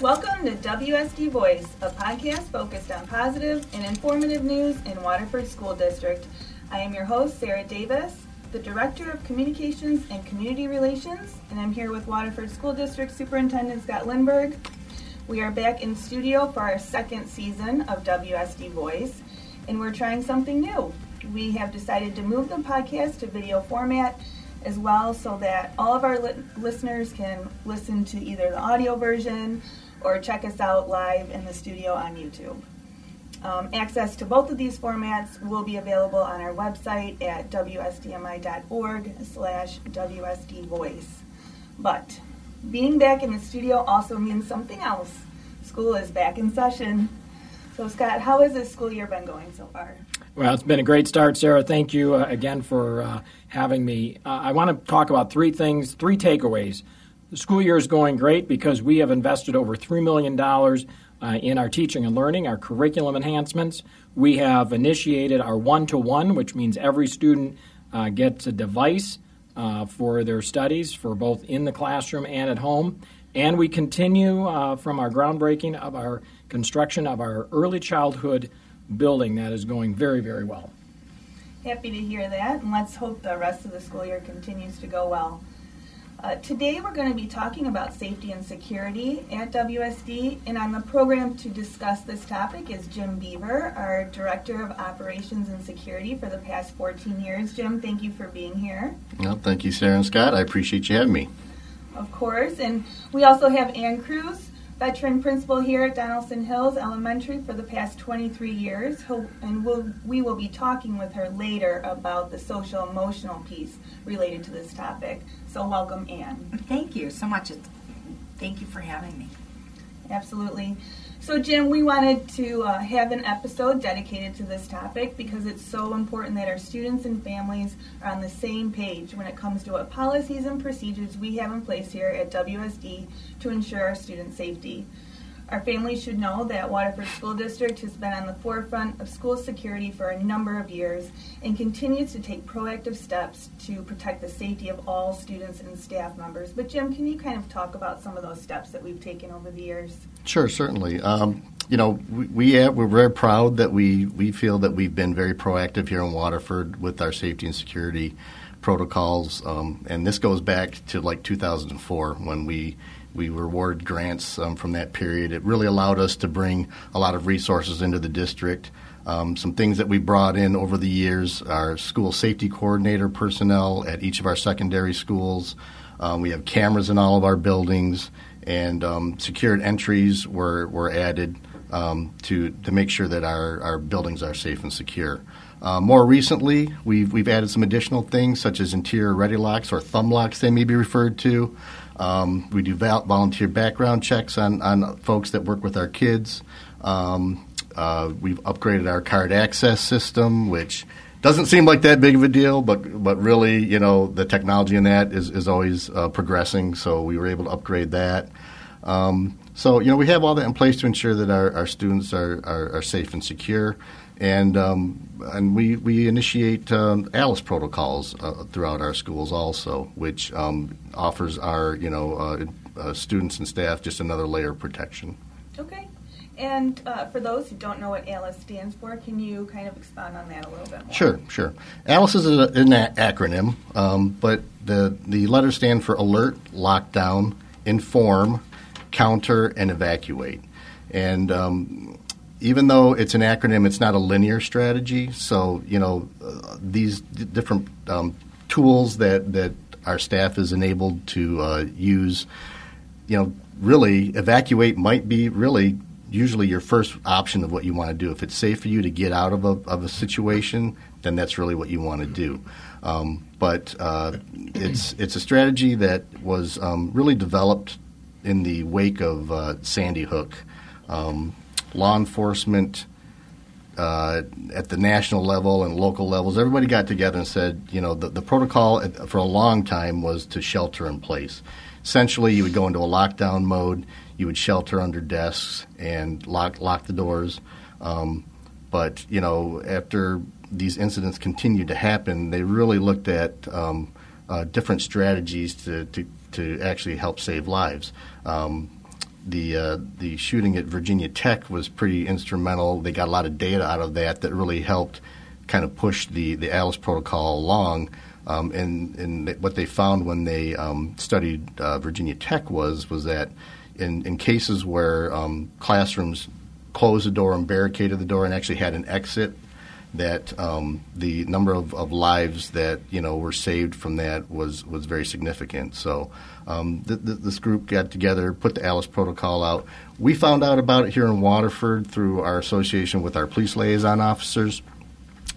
Welcome to WSD Voice, a podcast focused on positive and informative news in Waterford School District. I am your host, Sarah Davis, the Director of Communications and Community Relations, and I'm here with Waterford School District Superintendent Scott Lindberg. We are back in studio for our second season of WSD Voice, and we're trying something new. We have decided to move the podcast to video format as well so that all of our li- listeners can listen to either the audio version or check us out live in the studio on YouTube. Um, access to both of these formats will be available on our website at wsdmi.org slash wsdvoice. But being back in the studio also means something else. School is back in session. So, Scott, how has this school year been going so far? Well, it's been a great start, Sarah. Thank you uh, again for uh, having me. Uh, I want to talk about three things, three takeaways. The school year is going great because we have invested over $3 million uh, in our teaching and learning, our curriculum enhancements. We have initiated our one to one, which means every student uh, gets a device uh, for their studies, for both in the classroom and at home. And we continue from our groundbreaking of our construction of our early childhood building that is going very, very well. Happy to hear that, and let's hope the rest of the school year continues to go well. Uh, today we're going to be talking about safety and security at WSD, and on the program to discuss this topic is Jim Beaver, our Director of Operations and Security for the past 14 years. Jim, thank you for being here. Well, thank you, Sarah and Scott. I appreciate you having me. Of course, and we also have Anne Kruse, veteran principal here at Donelson Hills Elementary for the past 23 years, and we'll, we will be talking with her later about the social emotional piece related to this topic. So, welcome, Anne. Thank you so much. Thank you for having me. Absolutely. So, Jim, we wanted to uh, have an episode dedicated to this topic because it's so important that our students and families are on the same page when it comes to what policies and procedures we have in place here at WSD to ensure our students' safety. Our families should know that Waterford School District has been on the forefront of school security for a number of years and continues to take proactive steps to protect the safety of all students and staff members. But, Jim, can you kind of talk about some of those steps that we've taken over the years? Sure, certainly. Um, you know, we, we have, we're very proud that we, we feel that we've been very proactive here in Waterford with our safety and security protocols. Um, and this goes back to like 2004 when we we reward grants um, from that period. It really allowed us to bring a lot of resources into the district. Um, some things that we brought in over the years are school safety coordinator personnel at each of our secondary schools. Um, we have cameras in all of our buildings, and um, secured entries were, were added um, to, to make sure that our, our buildings are safe and secure. Uh, more recently, we've, we've added some additional things such as interior ready locks or thumb locks, they may be referred to. Um, we do volunteer background checks on, on folks that work with our kids. Um, uh, we've upgraded our card access system, which doesn't seem like that big of a deal, but but really, you know, the technology in that is is always uh, progressing. So we were able to upgrade that. Um, so you know, we have all that in place to ensure that our, our students are, are, are safe and secure and um, and we we initiate um, ALICE protocols uh, throughout our schools also, which um, offers our you know uh, uh, students and staff just another layer of protection. Okay. And uh, for those who don't know what ALICE stands for, can you kind of expand on that a little bit more? Sure, sure. ALICE is a, an a- acronym, um, but the the letters stand for alert, lockdown, inform, counter, and evacuate. And um, even though it's an acronym, it's not a linear strategy. So you know uh, these d- different um, tools that that our staff is enabled to uh, use, you know, really evacuate might be really usually your first option of what you want to do. If it's safe for you to get out of a, of a situation, then that's really what you want to do. Um, but uh, it's it's a strategy that was um, really developed in the wake of uh, Sandy Hook. Um, law enforcement uh, at the national level and local levels, everybody got together and said, you know, the, the protocol for a long time was to shelter in place. Essentially, you would go into a lockdown mode, you would shelter under desks and lock lock the doors. Um, but you know, after these incidents continued to happen, they really looked at um, uh, different strategies to, to, to actually help save lives. Um, the uh, the shooting at Virginia Tech was pretty instrumental. They got a lot of data out of that that really helped kind of push the the Alice protocol along. Um, and, and what they found when they um, studied uh, Virginia Tech was was that in, in cases where um, classrooms closed the door and barricaded the door and actually had an exit, that um, the number of, of, lives that you know were saved from that was was very significant. So um, th- th- this group got together, put the Alice protocol out. We found out about it here in Waterford through our association with our police liaison officers.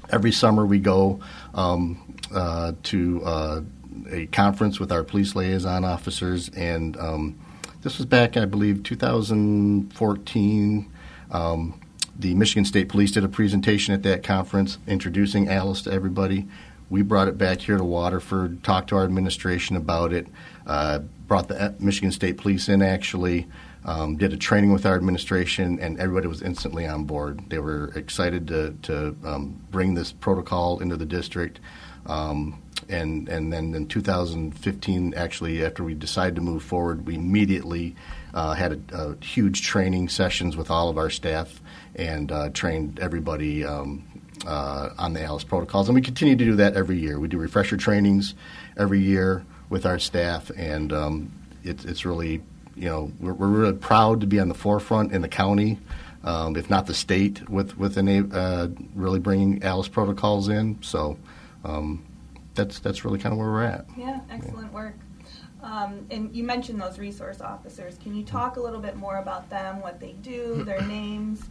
Every summer we go um, uh, to uh, a conference with our police liaison officers, and um, this was back, I believe, 2014. Um, the Michigan State Police did a presentation at that conference introducing Alice to everybody. We brought it back here to Waterford, talked to our administration about it, uh, brought the Michigan State Police in actually, um, did a training with our administration, and everybody was instantly on board. They were excited to, to um, bring this protocol into the district. Um, and and then in 2015, actually, after we decided to move forward, we immediately uh, had a, a huge training sessions with all of our staff and uh, trained everybody um, uh, on the Alice protocols. And we continue to do that every year. We do refresher trainings every year with our staff, and um, it, it's really, you know, we're, we're, really proud to be on the forefront in the county, um, if not the state, with with any, uh, really bringing Alice protocols in. So um, that's that's really kind of where we're at. Yeah, excellent yeah. work. Um, and you mentioned those resource officers. Can you talk a little bit more about them, what they do, their names?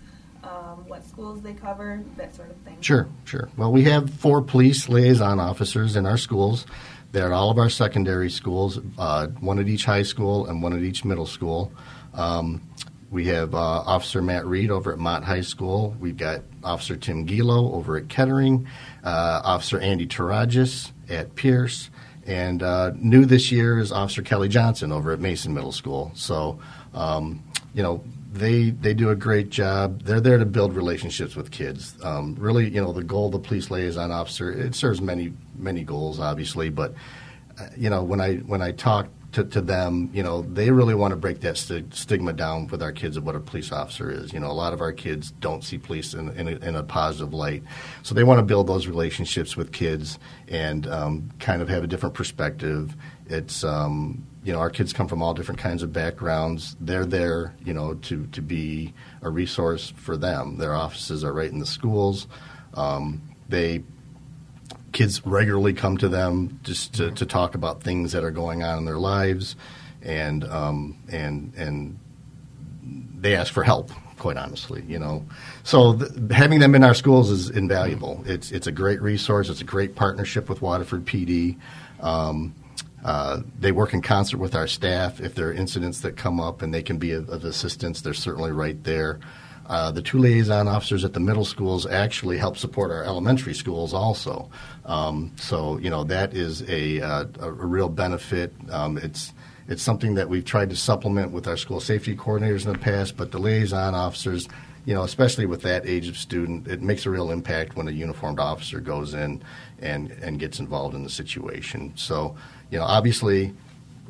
Um, what schools they cover, that sort of thing. Sure, sure. Well, we have four police liaison officers in our schools. They're at all of our secondary schools, uh, one at each high school and one at each middle school. Um, we have uh, Officer Matt Reed over at Mott High School. We've got Officer Tim Gilo over at Kettering, uh, Officer Andy Tarajis at Pierce, and uh, new this year is Officer Kelly Johnson over at Mason Middle School. So, um, you know, they they do a great job. They're there to build relationships with kids. Um, really, you know, the goal of the police liaison officer it serves many many goals, obviously. But uh, you know, when I when I talk to, to them, you know, they really want to break that st- stigma down with our kids of what a police officer is. You know, a lot of our kids don't see police in, in, a, in a positive light, so they want to build those relationships with kids and um, kind of have a different perspective. It's um, you know, our kids come from all different kinds of backgrounds. They're there, you know, to, to be a resource for them. Their offices are right in the schools. Um, they kids regularly come to them just to, to, talk about things that are going on in their lives, and um, and and they ask for help. Quite honestly, you know, so th- having them in our schools is invaluable. It's it's a great resource. It's a great partnership with Waterford PD. Um, uh, they work in concert with our staff. If there are incidents that come up and they can be of, of assistance, they're certainly right there. Uh, the two liaison officers at the middle schools actually help support our elementary schools also. Um, so you know that is a, uh, a real benefit. Um, it's it's something that we've tried to supplement with our school safety coordinators in the past, but the liaison officers, you know, especially with that age of student, it makes a real impact when a uniformed officer goes in and and gets involved in the situation. So you know, obviously,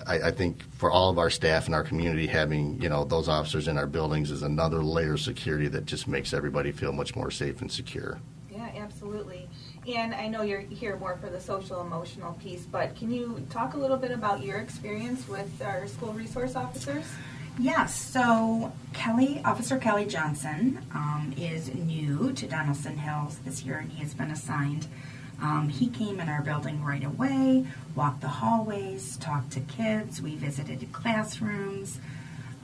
I, I, think for all of our staff and our community, having you know those officers in our buildings is another layer of security that just makes everybody feel much more safe and secure. Yeah, absolutely. And I know you're here more for the social emotional piece, but can you talk a little bit about your experience with our school resource officers? Yes, so Kelly, Officer Kelly Johnson, um, is new to Donelson Hills this year, and he has been assigned um, he came in our building right away, walked the hallways, talked to kids. We visited classrooms,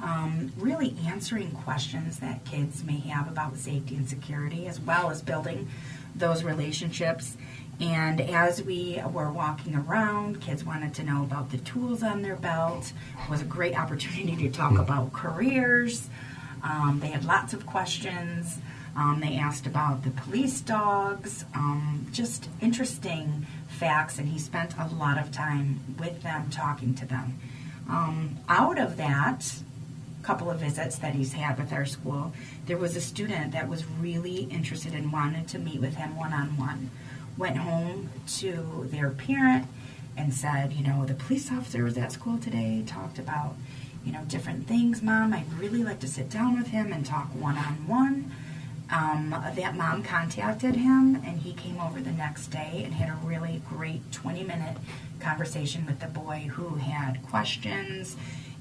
um, really answering questions that kids may have about safety and security, as well as building those relationships. And as we were walking around, kids wanted to know about the tools on their belt. It was a great opportunity to talk about careers. Um, they had lots of questions. Um, they asked about the police dogs, um, just interesting facts, and he spent a lot of time with them, talking to them. Um, out of that couple of visits that he's had with our school, there was a student that was really interested and wanted to meet with him one on one. Went home to their parent and said, you know, the police officer was at school today, talked about you know, different things, Mom. I'd really like to sit down with him and talk one on one. Um, that mom contacted him, and he came over the next day and had a really great 20 minute conversation with the boy who had questions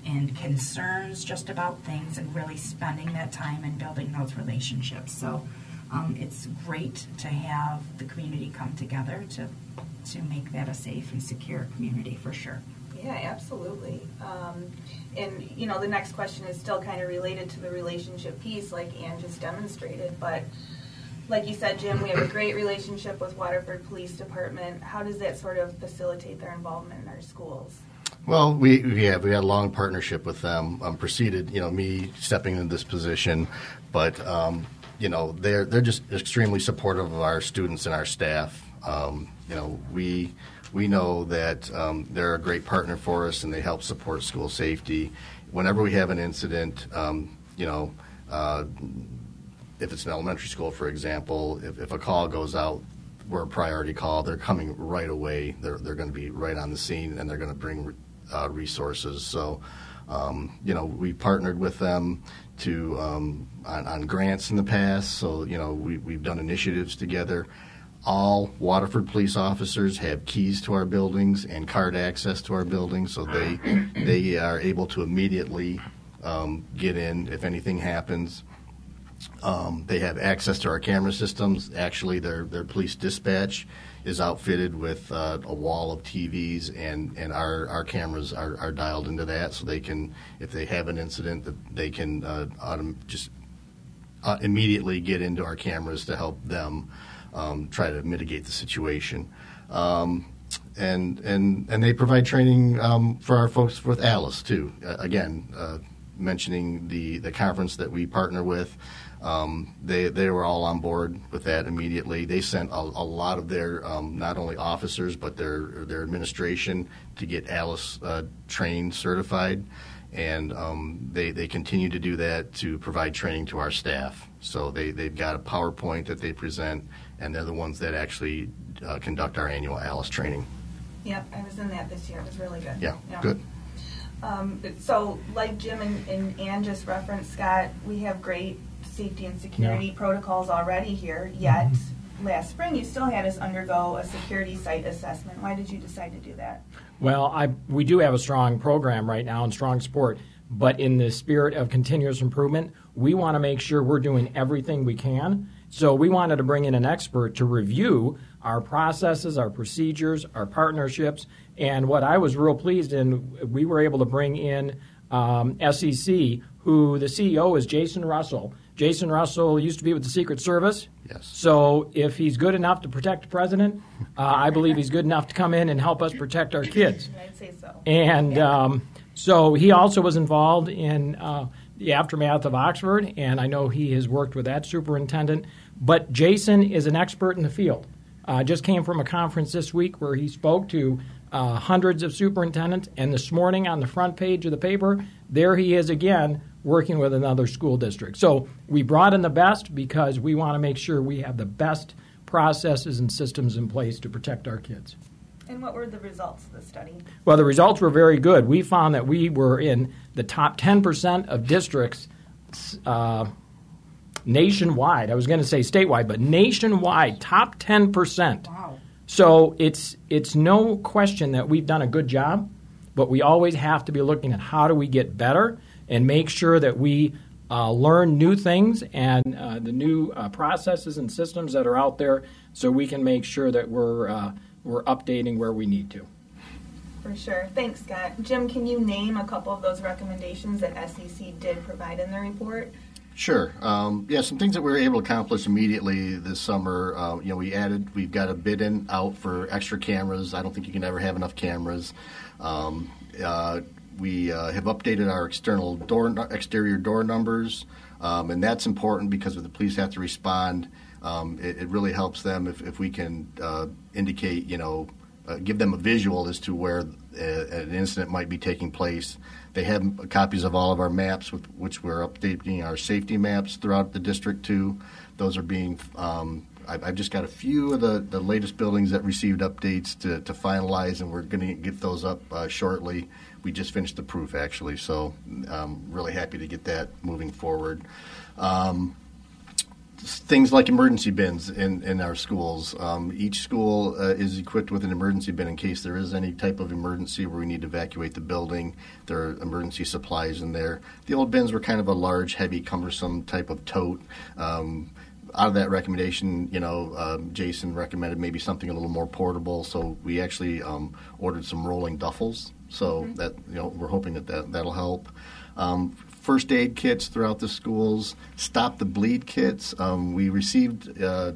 and concerns just about things and really spending that time and building those relationships. So um, it's great to have the community come together to, to make that a safe and secure community for sure. Yeah, absolutely. Um, and you know, the next question is still kind of related to the relationship piece, like Anne just demonstrated. But like you said, Jim, we have a great relationship with Waterford Police Department. How does that sort of facilitate their involvement in our schools? Well, we, we have we had a long partnership with them. Um, preceded, you know, me stepping into this position, but um, you know, they're they're just extremely supportive of our students and our staff. Um, you know, we we know that um, they're a great partner for us and they help support school safety. Whenever we have an incident, um, you know, uh, if it's an elementary school, for example, if, if a call goes out, we're a priority call. They're coming right away. They're, they're going to be right on the scene and they're going to bring uh, resources. So, um, you know, we partnered with them to um, on, on, grants in the past. So, you know, we, we've done initiatives together all Waterford police officers have keys to our buildings and card access to our buildings, so they they are able to immediately um, get in if anything happens. Um, they have access to our camera systems. Actually, their their police dispatch is outfitted with uh, a wall of TVs, and, and our, our cameras are, are dialed into that, so they can, if they have an incident, that they can uh, autom- just uh, immediately get into our cameras to help them um, try to mitigate the situation. Um, and and and they provide training um, for our folks with Alice too. Uh, again, uh, mentioning the the conference that we partner with, um, they they were all on board with that immediately. They sent a, a lot of their um, not only officers but their their administration to get Alice uh, trained certified, and um, they they continue to do that to provide training to our staff. So they they've got a PowerPoint that they present and they're the ones that actually uh, conduct our annual ALICE training. Yep, I was in that this year. It was really good. Yeah, good. Um, so, like Jim and, and Anne just referenced, Scott, we have great safety and security yeah. protocols already here. Yet, mm-hmm. last spring, you still had us undergo a security site assessment. Why did you decide to do that? Well, I, we do have a strong program right now and strong support. But in the spirit of continuous improvement, we want to make sure we're doing everything we can so we wanted to bring in an expert to review our processes, our procedures, our partnerships, and what I was real pleased in, we were able to bring in um, SEC, who the CEO is Jason Russell. Jason Russell used to be with the Secret Service. Yes. So if he's good enough to protect the president, uh, I believe he's good enough to come in and help us protect our kids. I'd say so. And um, so he also was involved in uh, the aftermath of Oxford, and I know he has worked with that superintendent. But Jason is an expert in the field. Uh, just came from a conference this week where he spoke to uh, hundreds of superintendents, and this morning on the front page of the paper, there he is again working with another school district. So we brought in the best because we want to make sure we have the best processes and systems in place to protect our kids. And what were the results of the study? Well, the results were very good. We found that we were in the top 10% of districts uh, nationwide. I was going to say statewide, but nationwide, top 10%. Wow. So it's, it's no question that we've done a good job, but we always have to be looking at how do we get better and make sure that we uh, learn new things and uh, the new uh, processes and systems that are out there so we can make sure that we're, uh, we're updating where we need to. For sure. Thanks, Scott. Jim, can you name a couple of those recommendations that SEC did provide in the report? Sure. Um, yeah, some things that we were able to accomplish immediately this summer. Uh, you know, we added, we've got a bid in out for extra cameras. I don't think you can ever have enough cameras. Um, uh, we uh, have updated our external door, exterior door numbers, um, and that's important because if the police have to respond, um, it, it, really helps them if, if we can uh, indicate, you know, uh, give them a visual as to where uh, an incident might be taking place. They have copies of all of our maps, with which we're updating our safety maps throughout the district too. Those are being um, I've, I've just got a few of the, the latest buildings that received updates to, to finalize, and we're going to get those up uh, shortly. We just finished the proof actually, so I'm really happy to get that moving forward. Um, things like emergency bins in, in our schools. Um, each school uh, is equipped with an emergency bin in case there is any type of emergency where we need to evacuate the building. There are emergency supplies in there. The old bins were kind of a large, heavy, cumbersome type of tote. Um, out of that recommendation, you know, um, Jason recommended maybe something a little more portable. So we actually um, ordered some rolling duffels. So mm-hmm. that you know, we're hoping that, that that'll help. Um, first aid kits throughout the schools, stop the bleed kits. Um, we received uh,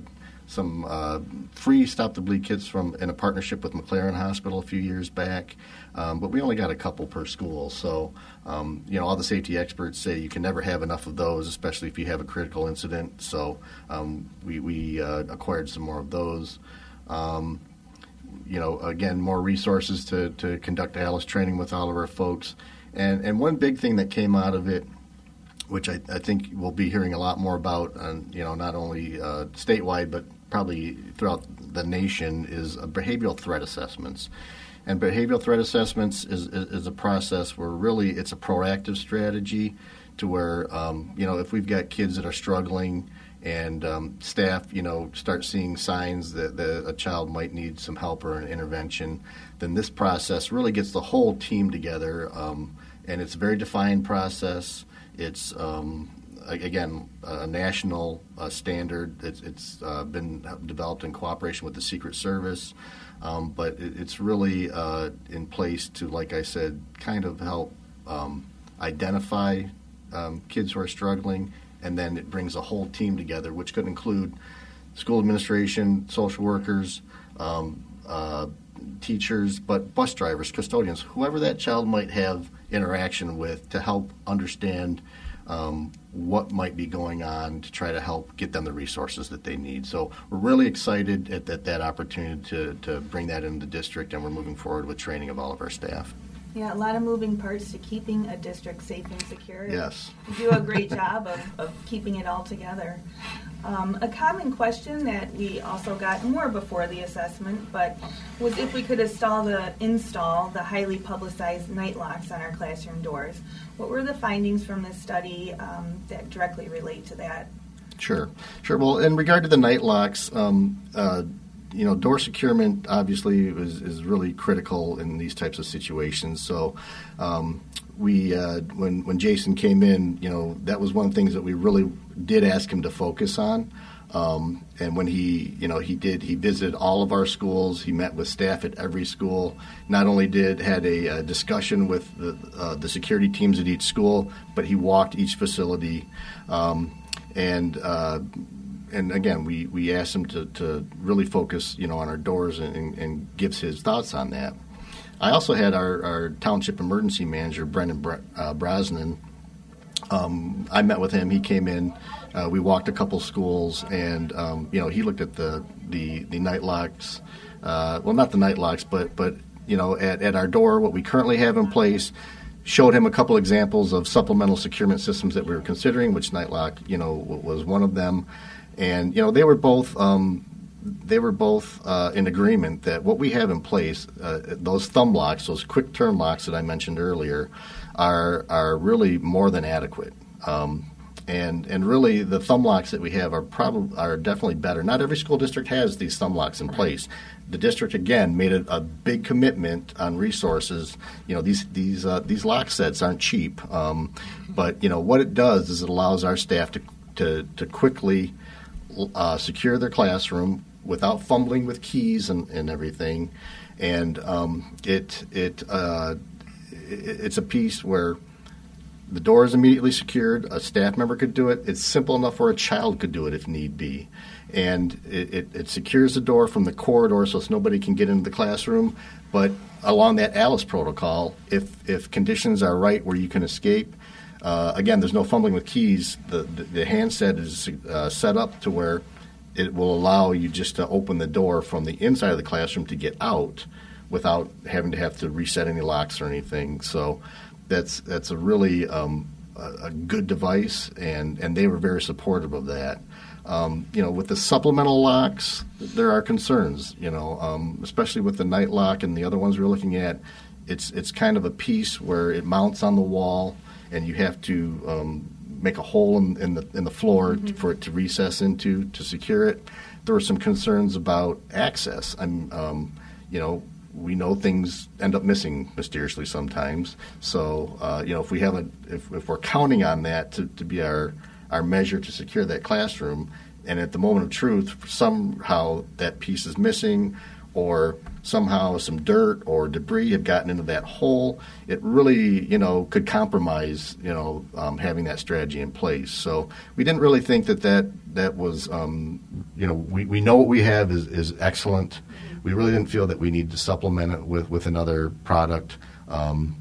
some uh, free stop the bleed kits from in a partnership with McLaren Hospital a few years back, um, but we only got a couple per school. So um, you know, all the safety experts say you can never have enough of those, especially if you have a critical incident. So um, we, we uh, acquired some more of those. Um, you know, again, more resources to, to conduct ALICE training with all of our folks. And, and one big thing that came out of it, which I, I think we'll be hearing a lot more about, you know, not only uh, statewide but probably throughout the nation, is uh, behavioral threat assessments. And behavioral threat assessments is, is, is, a process where really it's a proactive strategy to where, um, you know, if we've got kids that are struggling and um, staff, you know, start seeing signs that, that, a child might need some help or an intervention, then this process really gets the whole team together. Um, and it's a very defined process. It's um, again a national uh, standard. It's, it's uh, been developed in cooperation with the Secret Service, um, but it, it's really uh, in place to, like I said, kind of help um, identify um, kids who are struggling, and then it brings a whole team together, which could include school administration, social workers. Um, uh, teachers, but bus drivers, custodians, whoever that child might have interaction with to help understand um, what might be going on to try to help get them the resources that they need. So we're really excited at, at that opportunity to, to bring that into the district, and we're moving forward with training of all of our staff. Yeah, a lot of moving parts to keeping a district safe and secure. Yes. You do a great job of, of keeping it all together. Um, a common question that we also got more before the assessment, but was if we could install the install the highly publicized night locks on our classroom doors. What were the findings from this study um, that directly relate to that? Sure, sure. Well, in regard to the night locks, um, uh, you know, door securement obviously is, is really critical in these types of situations. So, um, we uh, when when Jason came in, you know, that was one of the things that we really did ask him to focus on. Um, and when he, you know, he did, he visited all of our schools. He met with staff at every school. Not only did had a, a discussion with the, uh, the security teams at each school, but he walked each facility. Um, and uh, and again, we, we asked him to, to really focus, you know, on our doors and, and, and gives his thoughts on that. I also had our, our township emergency manager, Brendan Br- uh, Brosnan. Um, I met with him. He came in. Uh, we walked a couple schools, and um, you know he looked at the the, the night locks. Uh, well, not the night locks, but but you know at, at our door, what we currently have in place. Showed him a couple examples of supplemental securement systems that we were considering, which Nightlock, you know, was one of them. And you know they were both um, they were both uh, in agreement that what we have in place, uh, those thumb locks, those quick turn locks that I mentioned earlier, are are really more than adequate. Um, and and really, the thumb locks that we have are probably are definitely better. Not every school district has these thumb locks in place. The district again made a, a big commitment on resources. You know, these these uh, these lock sets aren't cheap, um, but you know what it does is it allows our staff to to, to quickly uh, secure their classroom without fumbling with keys and, and everything. And um, it it, uh, it it's a piece where the door is immediately secured. A staff member could do it. It's simple enough where a child could do it if need be. And it, it, it secures the door from the corridor so nobody can get into the classroom. But along that ALICE protocol, if, if conditions are right where you can escape, uh, again, there's no fumbling with keys. The, the, the handset is uh, set up to where it will allow you just to open the door from the inside of the classroom to get out without having to have to reset any locks or anything. So that's that's a really um, a, a, good device, and, and they were very supportive of that. Um, you know, with the supplemental locks, there are concerns. You know, um, especially with the night lock and the other ones we're looking at. It's it's kind of a piece where it mounts on the wall, and you have to um, make a hole in, in, the in the floor mm-hmm. for it to recess into to secure it. There were some concerns about access. I'm, um, you know, we know things end up missing mysteriously sometimes. So, uh, you know, if we have a, if, if we're counting on that to, to be our our measure to secure that classroom, and at the moment of truth, somehow that piece is missing, or somehow some dirt or debris have gotten into that hole, it really, you know, could compromise, you know, um, having that strategy in place. So we didn't really think that that, that was, um, you know, we, we know what we have is, is excellent. We really didn't feel that we needed to supplement it with, with another product. Um,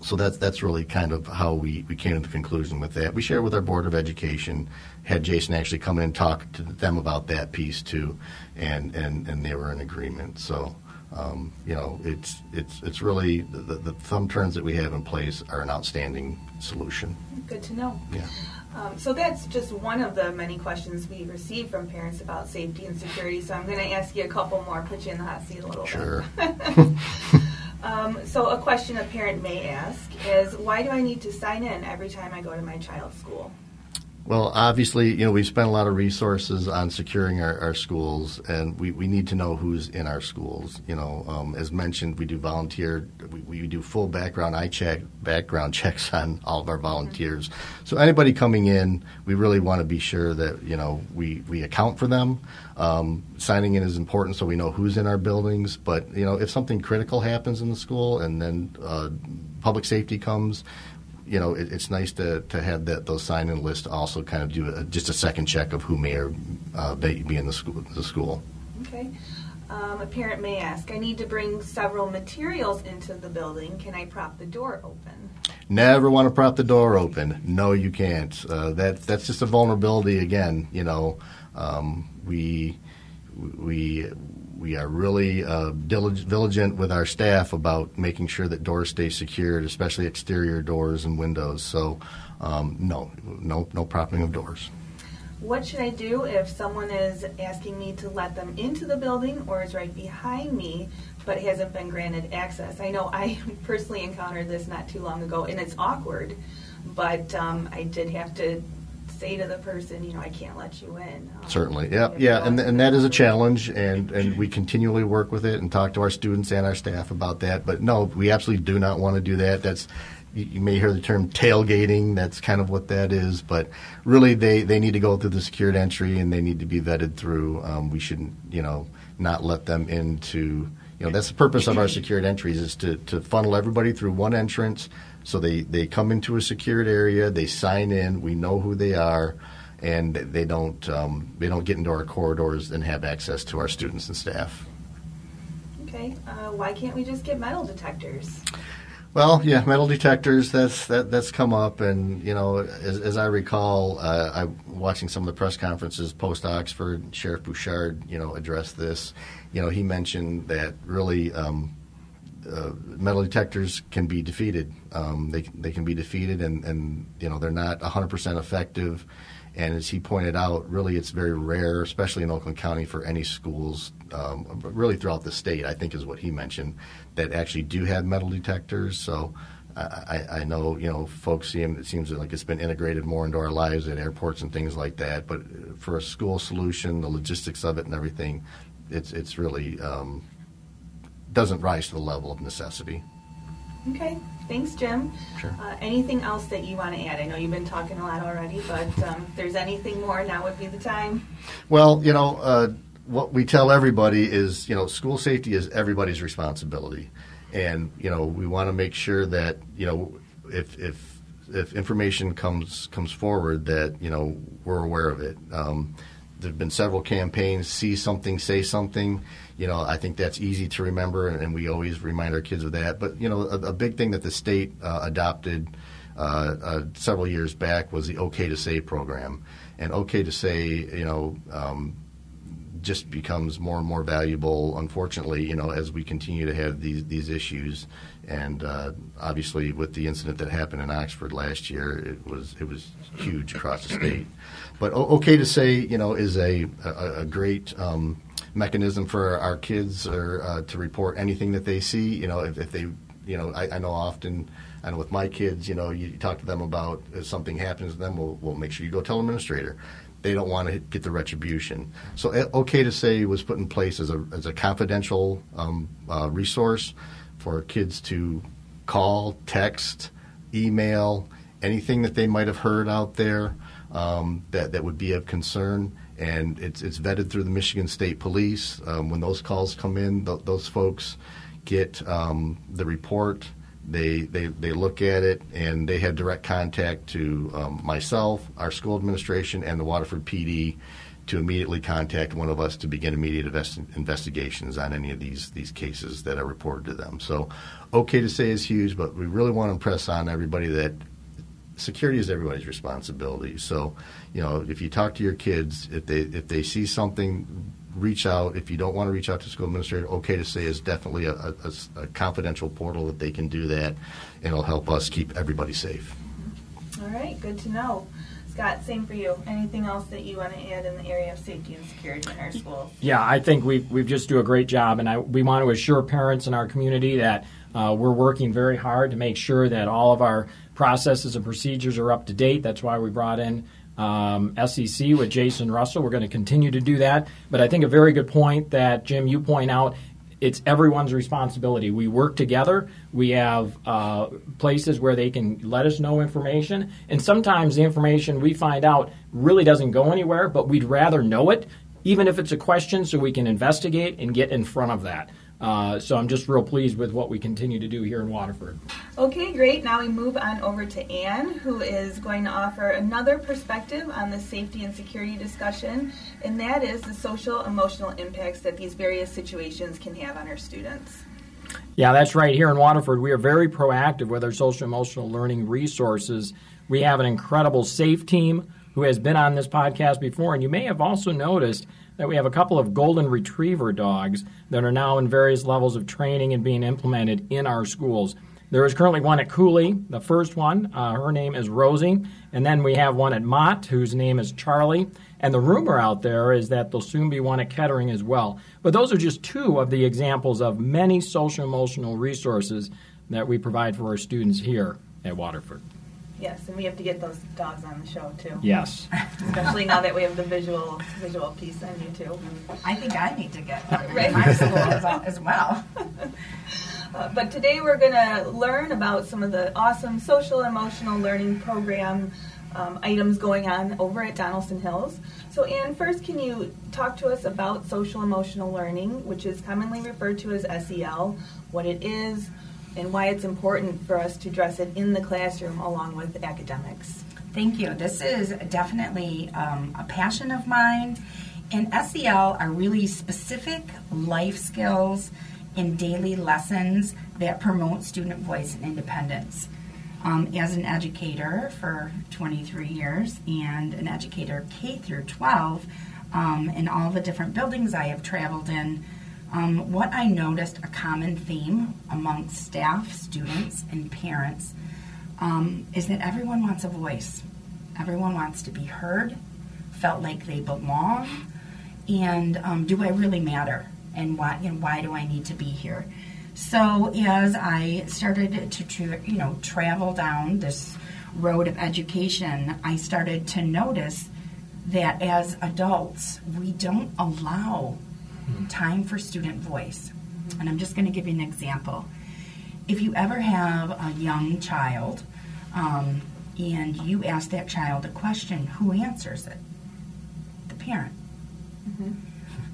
so that's that's really kind of how we, we came to the conclusion with that. We shared with our board of education, had Jason actually come in and talk to them about that piece too, and and, and they were in agreement. So um, you know, it's it's it's really the, the thumb turns that we have in place are an outstanding solution. Good to know. Yeah. Um, so that's just one of the many questions we receive from parents about safety and security. So I'm going to ask you a couple more, put you in the hot seat a little sure. bit. um, so a question a parent may ask is, why do I need to sign in every time I go to my child's school? Well, obviously, you know, we've spent a lot of resources on securing our, our schools, and we, we need to know who's in our schools. You know, um, as mentioned, we do volunteer, we, we do full background eye check, background checks on all of our volunteers. So anybody coming in, we really want to be sure that you know we, we account for them. Um, signing in is important so we know who's in our buildings. But you know, if something critical happens in the school, and then uh, public safety comes you know, it, it's nice to, to have that those sign in lists also kind of do a, just a second check of who may or uh, be in the school. The school. Okay. Um, a parent may ask, I need to bring several materials into the building. Can I prop the door open? Never want to prop the door open. No, you can't. Uh, that that's just a vulnerability again. You know, um, we we we are really uh, diligent with our staff about making sure that doors stay secured, especially exterior doors and windows. So, um, no, no, no propping of doors. What should I do if someone is asking me to let them into the building or is right behind me but hasn't been granted access? I know I personally encountered this not too long ago and it's awkward, but um, I did have to say to the person, you know, I can't let you in. Um, Certainly, yeah, yeah, and, and that is a challenge, and, and we continually work with it and talk to our students and our staff about that. But no, we absolutely do not want to do that. That's you, you may hear the term tailgating. That's kind of what that is. But really, they, they need to go through the secured entry and they need to be vetted through. Um, we shouldn't, you know, not let them into. You know, that's the purpose of our secured entries is to, to funnel everybody through one entrance so they, they come into a secured area, they sign in, we know who they are, and they don't um, they don't get into our corridors and have access to our students and staff. Okay, uh, why can't we just get metal detectors? Well, yeah, metal detectors. That's that that's come up, and you know, as, as I recall, uh, I watching some of the press conferences post Oxford. Sheriff Bouchard, you know, addressed this. You know, he mentioned that really. Um, uh, metal detectors can be defeated. Um, they they can be defeated, and, and you know they're not 100% effective. And as he pointed out, really it's very rare, especially in Oakland County, for any schools, um, really throughout the state. I think is what he mentioned that actually do have metal detectors. So. I, I know you know folks see them. It seems like it's been integrated more into our lives at airports and things like that. But for a school solution, the logistics of it and everything, it's it's really um, doesn't rise to the level of necessity. Okay, thanks, Jim. Sure. Uh, anything else that you want to add? I know you've been talking a lot already, but um, if there's anything more, now would be the time. Well, you know, uh, what we tell everybody is, you know, school safety is everybody's responsibility, and you know, we want to make sure that you know, if if if information comes comes forward, that you know we're aware of it. Um, there have been several campaigns. See something, say something you know, I think that's easy to remember, and, we always remind our kids of that. But you know, a, a big thing that the state uh, adopted uh, uh, several years back was the OK to Say program, and OK to Say, you know. Um, just becomes more and more valuable. Unfortunately, you know, as we continue to have these these issues, and uh, obviously with the incident that happened in Oxford last year, it was it was huge across the state. But okay to say, you know, is a a, a great. Um, mechanism for our kids or uh, to report anything that they see. You know, if, if they, you know, I, I know often know with my kids, you know, you talk to them about if something happens to them, we'll, we'll make sure you go tell administrator they don't want to get the retribution. So, eh, OK to Say was put in place as a, as a confidential um, uh, resource for kids to call, text, email, anything that they might have heard out there um, that, that would be of concern. And it's, it's vetted through the Michigan State Police. Um, when those calls come in, th- those folks get um, the report they, they, they look at it and they have direct contact to um, myself, our school administration, and the Waterford PD to immediately contact one of us to begin immediate invest- investigations on any of these these cases that are reported to them. So, okay to say is huge, but we really want to impress on everybody that security is everybody's responsibility. So, you know, if you talk to your kids, if they if they see something reach out. If you don't want to reach out to school administrator, okay to say is definitely a, a, a confidential portal that they can do that, and it'll help us keep everybody safe. All right, good to know. Scott, same for you. Anything else that you want to add in the area of safety and security in our schools? Yeah, I think we we just do a great job, and I, we want to assure parents in our community that uh, we're working very hard to make sure that all of our processes and procedures are up to date. That's why we brought in um, SEC with Jason Russell. We're going to continue to do that. But I think a very good point that, Jim, you point out it's everyone's responsibility. We work together. We have uh, places where they can let us know information, and sometimes the information we find out really doesn't go anywhere, but we'd rather know it, even if it's a question, so we can investigate and get in front of that. Uh, so I'm just real pleased with what we continue to do here in Waterford. Okay, great. Now we move on over to Anne, who is going to offer another perspective on the safety and security discussion, and that is the social emotional impacts that these various situations can have on our students. Yeah, that's right. Here in Waterford, we are very proactive with our social emotional learning resources. We have an incredible SAFE team who has been on this podcast before, and you may have also noticed that we have a couple of golden retriever dogs that are now in various levels of training and being implemented in our schools. There is currently one at Cooley, the first one. Uh, her name is Rosie. And then we have one at Mott, whose name is Charlie. And the rumor out there is that there'll soon be one at Kettering as well. But those are just two of the examples of many social emotional resources that we provide for our students here at Waterford. Yes, and we have to get those dogs on the show too. Yes. Especially now that we have the visual visual piece on YouTube. I think I need to get right. my school as well. Uh, but today we're going to learn about some of the awesome social emotional learning program um, items going on over at Donelson Hills. So, Anne, first, can you talk to us about social emotional learning, which is commonly referred to as SEL, what it is, and why it's important for us to address it in the classroom along with academics. Thank you. This is definitely um, a passion of mine. And SEL are really specific life skills and daily lessons that promote student voice and independence. Um, as an educator for 23 years and an educator K through 12, um, in all the different buildings I have traveled in, um, what I noticed a common theme amongst staff, students, and parents um, is that everyone wants a voice. Everyone wants to be heard, felt like they belong, and um, do I really matter? And why, and why do I need to be here? So as I started to, to you know travel down this road of education, I started to notice that as adults we don't allow time for student voice. And I'm just going to give you an example. If you ever have a young child um, and you ask that child a question, who answers it? The parent. Mm-hmm.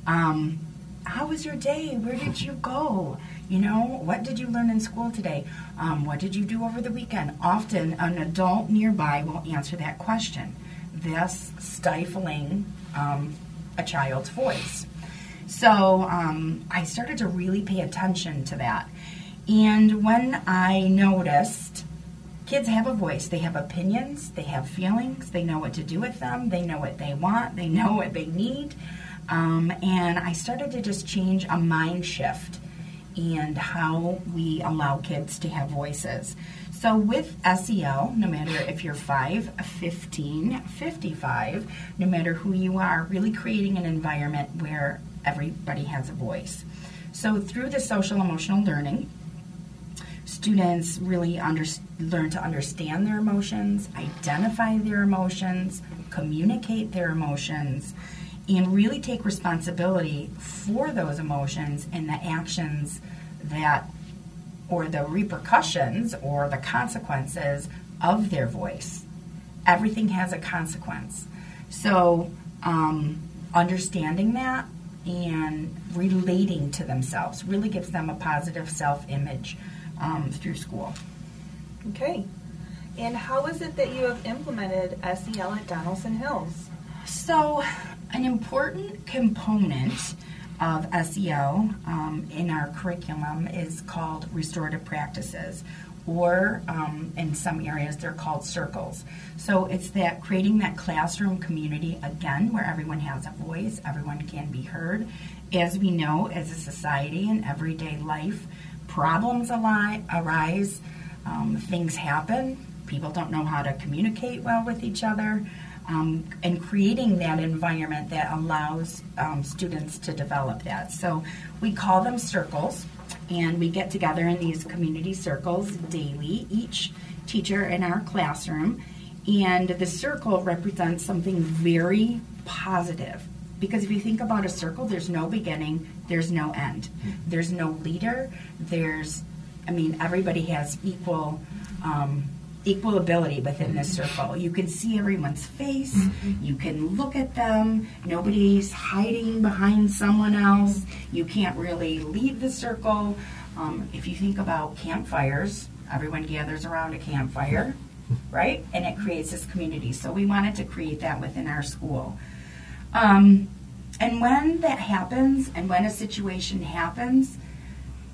Um, how was your day? Where did you go? You know, what did you learn in school today? Um, what did you do over the weekend? Often, an adult nearby will answer that question, thus stifling um, a child's voice. So um, I started to really pay attention to that. And when I noticed kids have a voice, they have opinions, they have feelings, they know what to do with them, they know what they want, they know what they need. Um, and I started to just change a mind shift and how we allow kids to have voices. So with SEL, no matter if you're 5, 15, 55, no matter who you are, really creating an environment where everybody has a voice. So through the social emotional learning, students really under, learn to understand their emotions, identify their emotions, communicate their emotions, and really take responsibility for those emotions and the actions that, or the repercussions or the consequences of their voice. Everything has a consequence. So, um, understanding that and relating to themselves really gives them a positive self image um, through school. Okay. And how is it that you have implemented SEL at Donelson Hills? So, an important component of SEL um, in our curriculum is called restorative practices, or um, in some areas they're called circles. So it's that creating that classroom community again where everyone has a voice, everyone can be heard. As we know, as a society in everyday life, problems arise, um, things happen, people don't know how to communicate well with each other um, and creating that environment that allows um, students to develop that. So we call them circles, and we get together in these community circles daily, each teacher in our classroom, and the circle represents something very positive. Because if you think about a circle, there's no beginning, there's no end. There's no leader, there's, I mean, everybody has equal um, equal ability within this circle. You can see everyone's face, mm-hmm. you can look at them, nobody's hiding behind someone else, you can't really leave the circle. Um, if you think about campfires, everyone gathers around a campfire, right? And it creates this community. So we wanted to create that within our school. Um, and when that happens, and when a situation happens,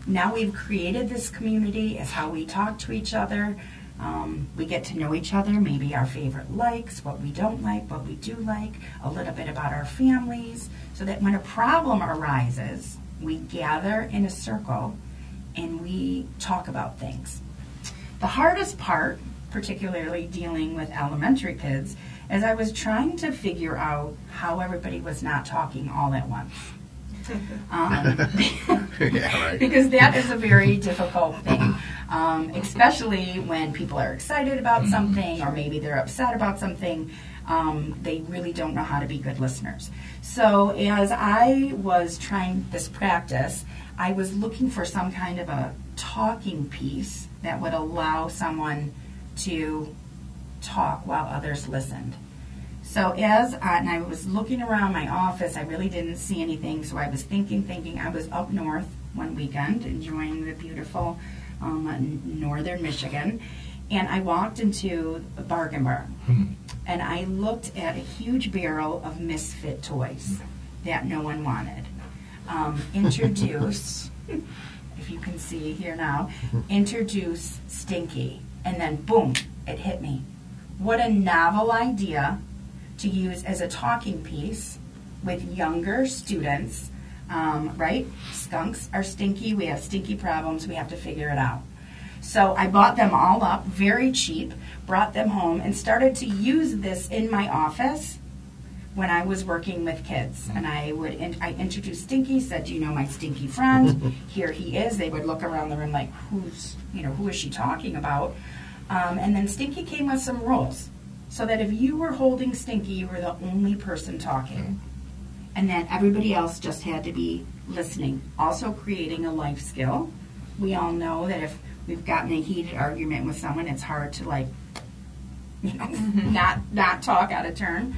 now we've created this community, is how we talk to each other. Um, we get to know each other, maybe our favorite likes, what we don't like, what we do like, a little bit about our families, so that when a problem arises, we gather in a circle and we talk about things. The hardest part, particularly dealing with elementary kids, is I was trying to figure out how everybody was not talking all at once. Um, yeah, right. because that is a very difficult thing, um, especially when people are excited about mm-hmm. something or maybe they're upset about something. Um, they really don't know how to be good listeners. So, as I was trying this practice, I was looking for some kind of a talking piece that would allow someone to talk while others listened. So as I, and I was looking around my office, I really didn't see anything. So I was thinking, thinking. I was up north one weekend enjoying the beautiful um, northern Michigan, and I walked into a bargain bar, hmm. and I looked at a huge barrel of misfit toys that no one wanted. Um, introduce, if you can see here now, introduce Stinky, and then boom, it hit me. What a novel idea to use as a talking piece with younger students, um, right? Skunks are stinky. We have stinky problems. We have to figure it out. So I bought them all up very cheap, brought them home, and started to use this in my office when I was working with kids. And I would in, I introduced Stinky, said, "Do you know my stinky friend? Here he is." They would look around the room like, "Who's you know who is she talking about?" Um, and then Stinky came with some rules so that if you were holding Stinky, you were the only person talking. And then everybody else just had to be listening. Also, creating a life skill. We all know that if we've gotten a heated argument with someone, it's hard to, like, you know, not, not talk out of turn.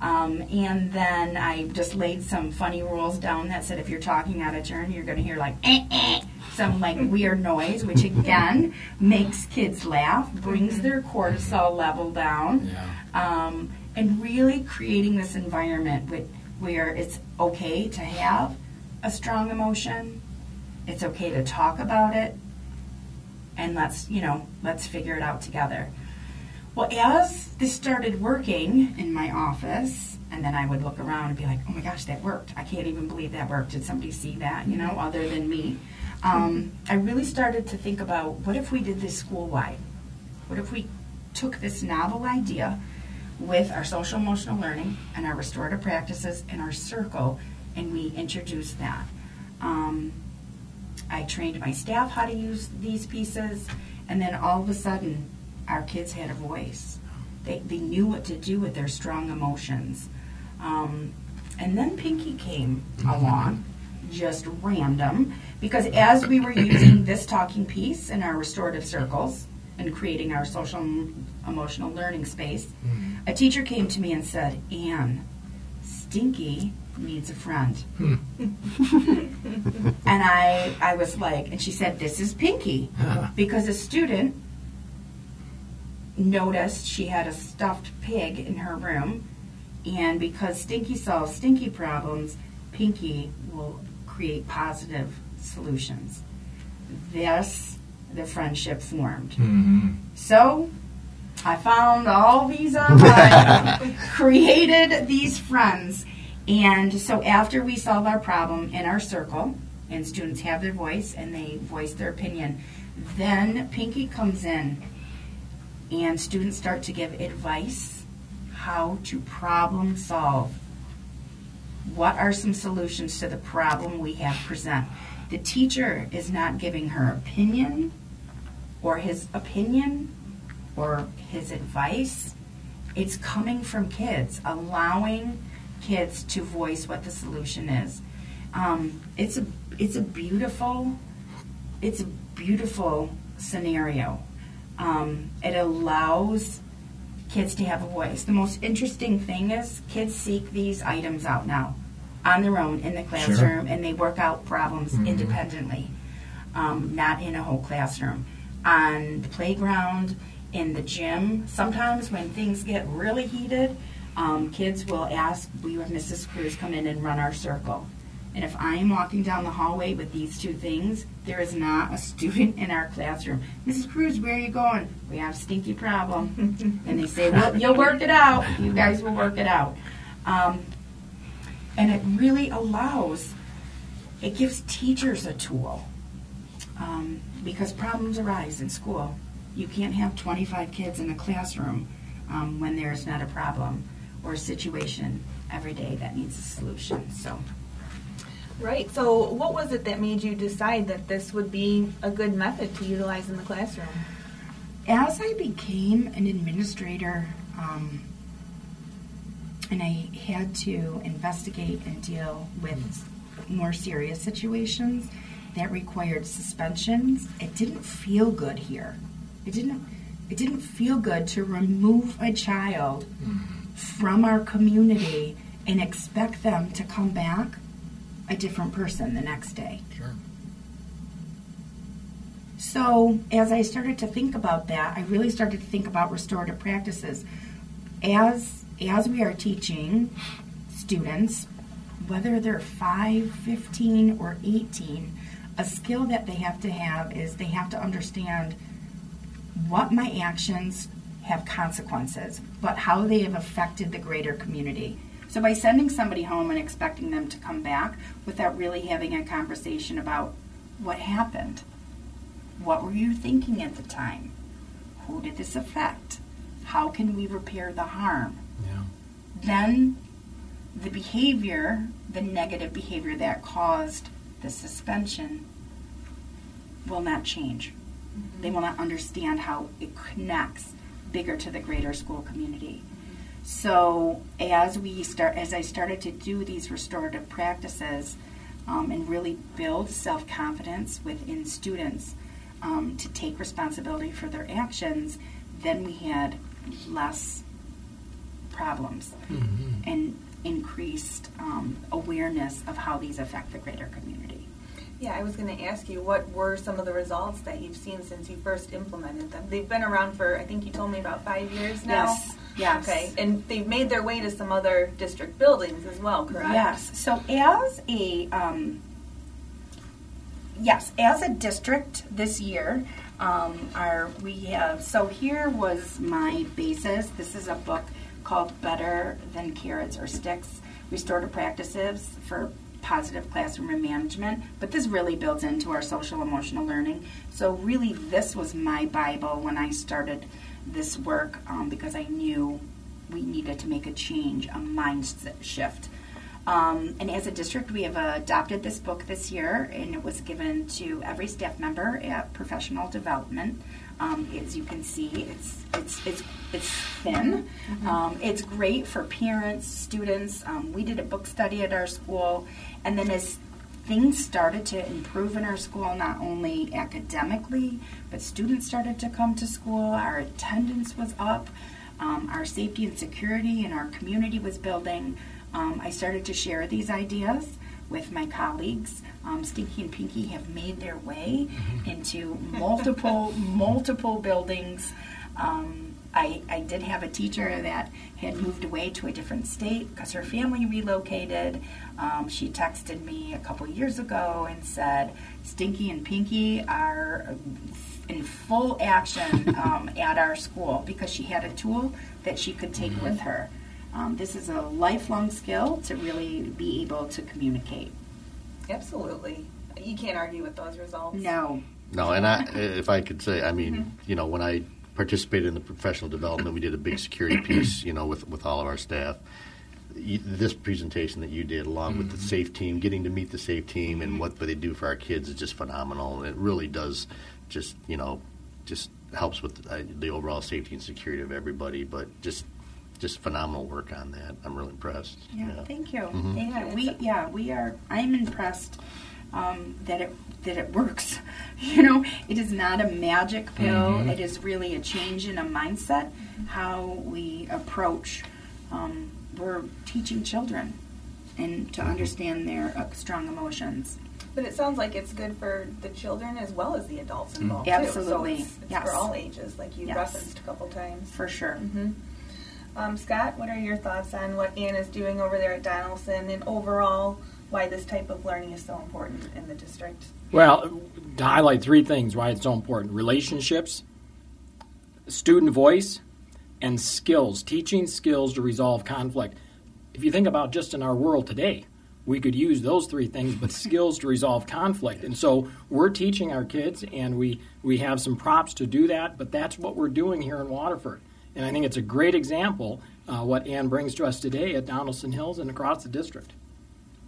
Um, and then I just laid some funny rules down that said if you're talking out of turn, you're going to hear like eh, eh, some like weird noise, which again makes kids laugh, brings mm-hmm. their cortisol level down, yeah. um, and really creating this environment with, where it's okay to have a strong emotion, it's okay to talk about it, and let's you know let's figure it out together. Well, as this started working in my office, and then I would look around and be like, oh my gosh, that worked. I can't even believe that worked. Did somebody see that, you know, other than me? Um, I really started to think about what if we did this school wide? What if we took this novel idea with our social emotional learning and our restorative practices and our circle and we introduced that? Um, I trained my staff how to use these pieces, and then all of a sudden, our kids had a voice. They, they knew what to do with their strong emotions. Um, and then Pinky came along, just random, because as we were using this talking piece in our restorative circles and creating our social emotional learning space, a teacher came to me and said, Anne, Stinky needs a friend. and I, I was like, and she said, this is Pinky. Because a student noticed she had a stuffed pig in her room, and because Stinky solves Stinky problems, Pinky will create positive solutions. Thus, the friendship formed. Mm-hmm. So, I found all these online, created these friends, and so after we solve our problem in our circle, and students have their voice and they voice their opinion, then Pinky comes in and students start to give advice how to problem solve. What are some solutions to the problem we have present? The teacher is not giving her opinion or his opinion or his advice. It's coming from kids, allowing kids to voice what the solution is. Um, it's a it's a beautiful it's a beautiful scenario. Um, it allows kids to have a voice. The most interesting thing is kids seek these items out now on their own in the classroom and they work out problems independently, um, not in a whole classroom. On the playground, in the gym, sometimes when things get really heated, um, kids will ask, we have Mrs. Kruse come in and run our circle. And if I am walking down the hallway with these two things, there is not a student in our classroom. Mrs. Kruse, where are you going? We have a stinky problem. and they say, well, you'll work it out. You guys will work it out. Um, and it really allows, it gives teachers a tool. Um, because problems arise in school. You can't have 25 kids in a classroom um, when there's not a problem or a situation every day that needs a solution. So, Right. So, what was it that made you decide that this would be a good method to utilize in the classroom? as I became an administrator um, and I had to investigate and deal with more serious situations that required suspensions, it didn't feel good here. It didn't. It didn't feel good to remove a child from our community and expect them to come back a different person the next day. Sure. So, as I started to think about that, I really started to think about restorative practices. As as we are teaching students, whether they're 5, 15, or 18, a skill that they have to have is they have to understand what my actions have consequences, but how they have affected the greater community. So by sending somebody home and expecting them to come back without really having a conversation about what happened, what were you thinking at the time? Who did this affect? How can we repair the harm? Yeah. Then the behavior, the negative behavior that caused the suspension, will not change. They will not understand how it connects bigger to the greater school community. So as we start, as I started to do these restorative practices um, and really build self confidence within students um, to take responsibility for their actions, then we had less problems and increased um, awareness of how these affect the greater community. Yeah, I was going to ask you what were some of the results that you've seen since you first implemented them. They've been around for, I think you told me about five years now. Yes, yes. Okay, and they've made their way to some other district buildings as well, correct? Yes. So as a um, yes, as a district this year, Um, our we have so here was my basis. This is a book called Better Than Carrots or Sticks: Restorative Practices for Positive Classroom Management. But this really builds into our social emotional learning. So really, this was my Bible when I started this work um, because I knew we needed to make a change, a mindset shift. Um, and as a district, we have adopted this book this year, and it was given to every staff member at professional development. Um, as you can see, it's it's it's it's thin. Mm-hmm. Um, it's great for parents, students. Um, we did a book study at our school, and then as things started to improve in our school, not only academically, but students started to come to school. Our attendance was up. Um, our safety and security in our community was building um, I started to share these ideas with my colleagues. Um, Stinky and Pinky have made their way mm-hmm. into multiple, multiple buildings. Um, I, I did have a teacher that had moved away to a different state because her family relocated. Um, she texted me a couple years ago and said, Stinky and Pinky are in full action um, at our school because she had a tool that she could take mm-hmm. with her. Um, this is a lifelong skill to really be able to communicate. Absolutely. You can't argue with those results. No. No, and I, if I could say, I mean, mm-hmm. you know, when I participated in the professional development, we did a big security piece, you know, with, with all of our staff. this presentation that you did, along mm-hmm. with the mm-hmm. SAFE team, getting to meet the SAFE team and what they do for our kids is just phenomenal. It really does just, you know, just helps with the, uh, the overall safety and security of everybody. But just just phenomenal work on that. I'm really impressed. Yeah, yeah. thank you. Mm-hmm. Thank you. We yeah we are. I'm impressed um, that it that it works. You know, it is not a magic pill. Mm-hmm. It is really a change in a mindset, how we approach. Um, we're teaching children and to mm-hmm. understand their uh, strong emotions. But it sounds like it's good for the children as well as the adults mm-hmm. involved mm-hmm. Absolutely, too. So it's, it's yes. for all ages, like you yes. referenced a couple times. For sure. Mm-hmm. Um, Scott, what are your thoughts on what Anne is doing over there at Donelson and overall why this type of learning is so important in the district? Well, to highlight three things why it's so important relationships, student voice, and skills, teaching skills to resolve conflict. If you think about just in our world today, we could use those three things, but skills to resolve conflict. And so we're teaching our kids, and we, we have some props to do that, but that's what we're doing here in Waterford. And I think it's a great example uh, what Anne brings to us today at Donelson Hills and across the district.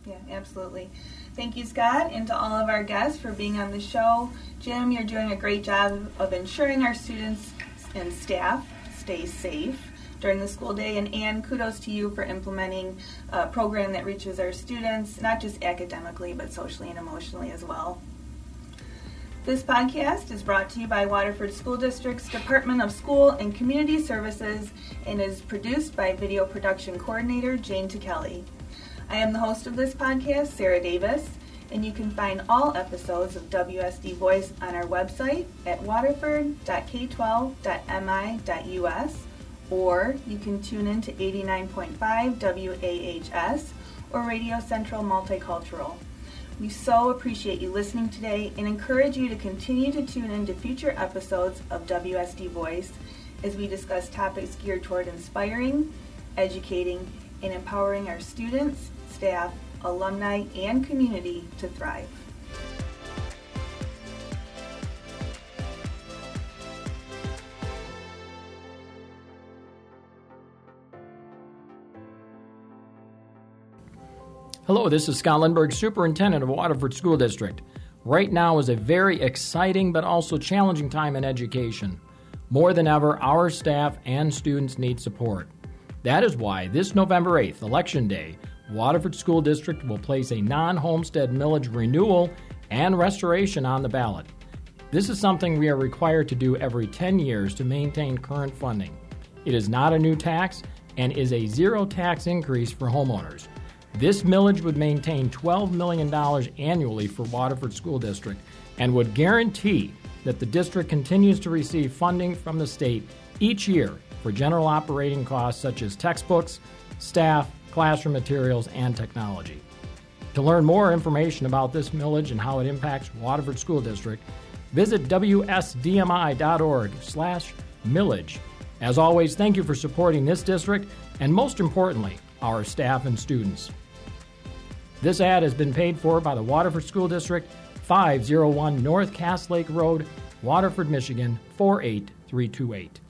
Yeah, absolutely. Thank you, Scott, and to all of our guests for being on the show. Jim, you're doing a great job of ensuring our students and staff stay safe during the school day. And Anne, kudos to you for implementing a program that reaches our students, not just academically, but socially and emotionally as well. This podcast is brought to you by Waterford School District's Department of School and Community Services and is produced by video production coordinator Jane Tekiele. I am the host of this podcast, Sarah Davis, and you can find all episodes of WSD Voice on our website at waterford.k12.mi.us or you can tune in to 89.5 WAHS or Radio Central Multicultural. We so appreciate you listening today and encourage you to continue to tune in to future episodes of WSD Voice as we discuss topics geared toward inspiring, educating, and empowering our students, staff, alumni, and community to thrive. Hello, this is Scott Lindberg, Superintendent of Waterford School District. Right now is a very exciting but also challenging time in education. More than ever, our staff and students need support. That is why this November 8th, Election Day, Waterford School District will place a non homestead millage renewal and restoration on the ballot. This is something we are required to do every 10 years to maintain current funding. It is not a new tax and is a zero tax increase for homeowners. This millage would maintain $12 million annually for Waterford School District and would guarantee that the district continues to receive funding from the state each year for general operating costs such as textbooks, staff, classroom materials, and technology. To learn more information about this millage and how it impacts Waterford School District, Visit wsdmi.org slash millage. As always, thank you for supporting this district and most importantly, our staff and students. This ad has been paid for by the Waterford School District, 501 North Cass Lake Road, Waterford, Michigan 48328.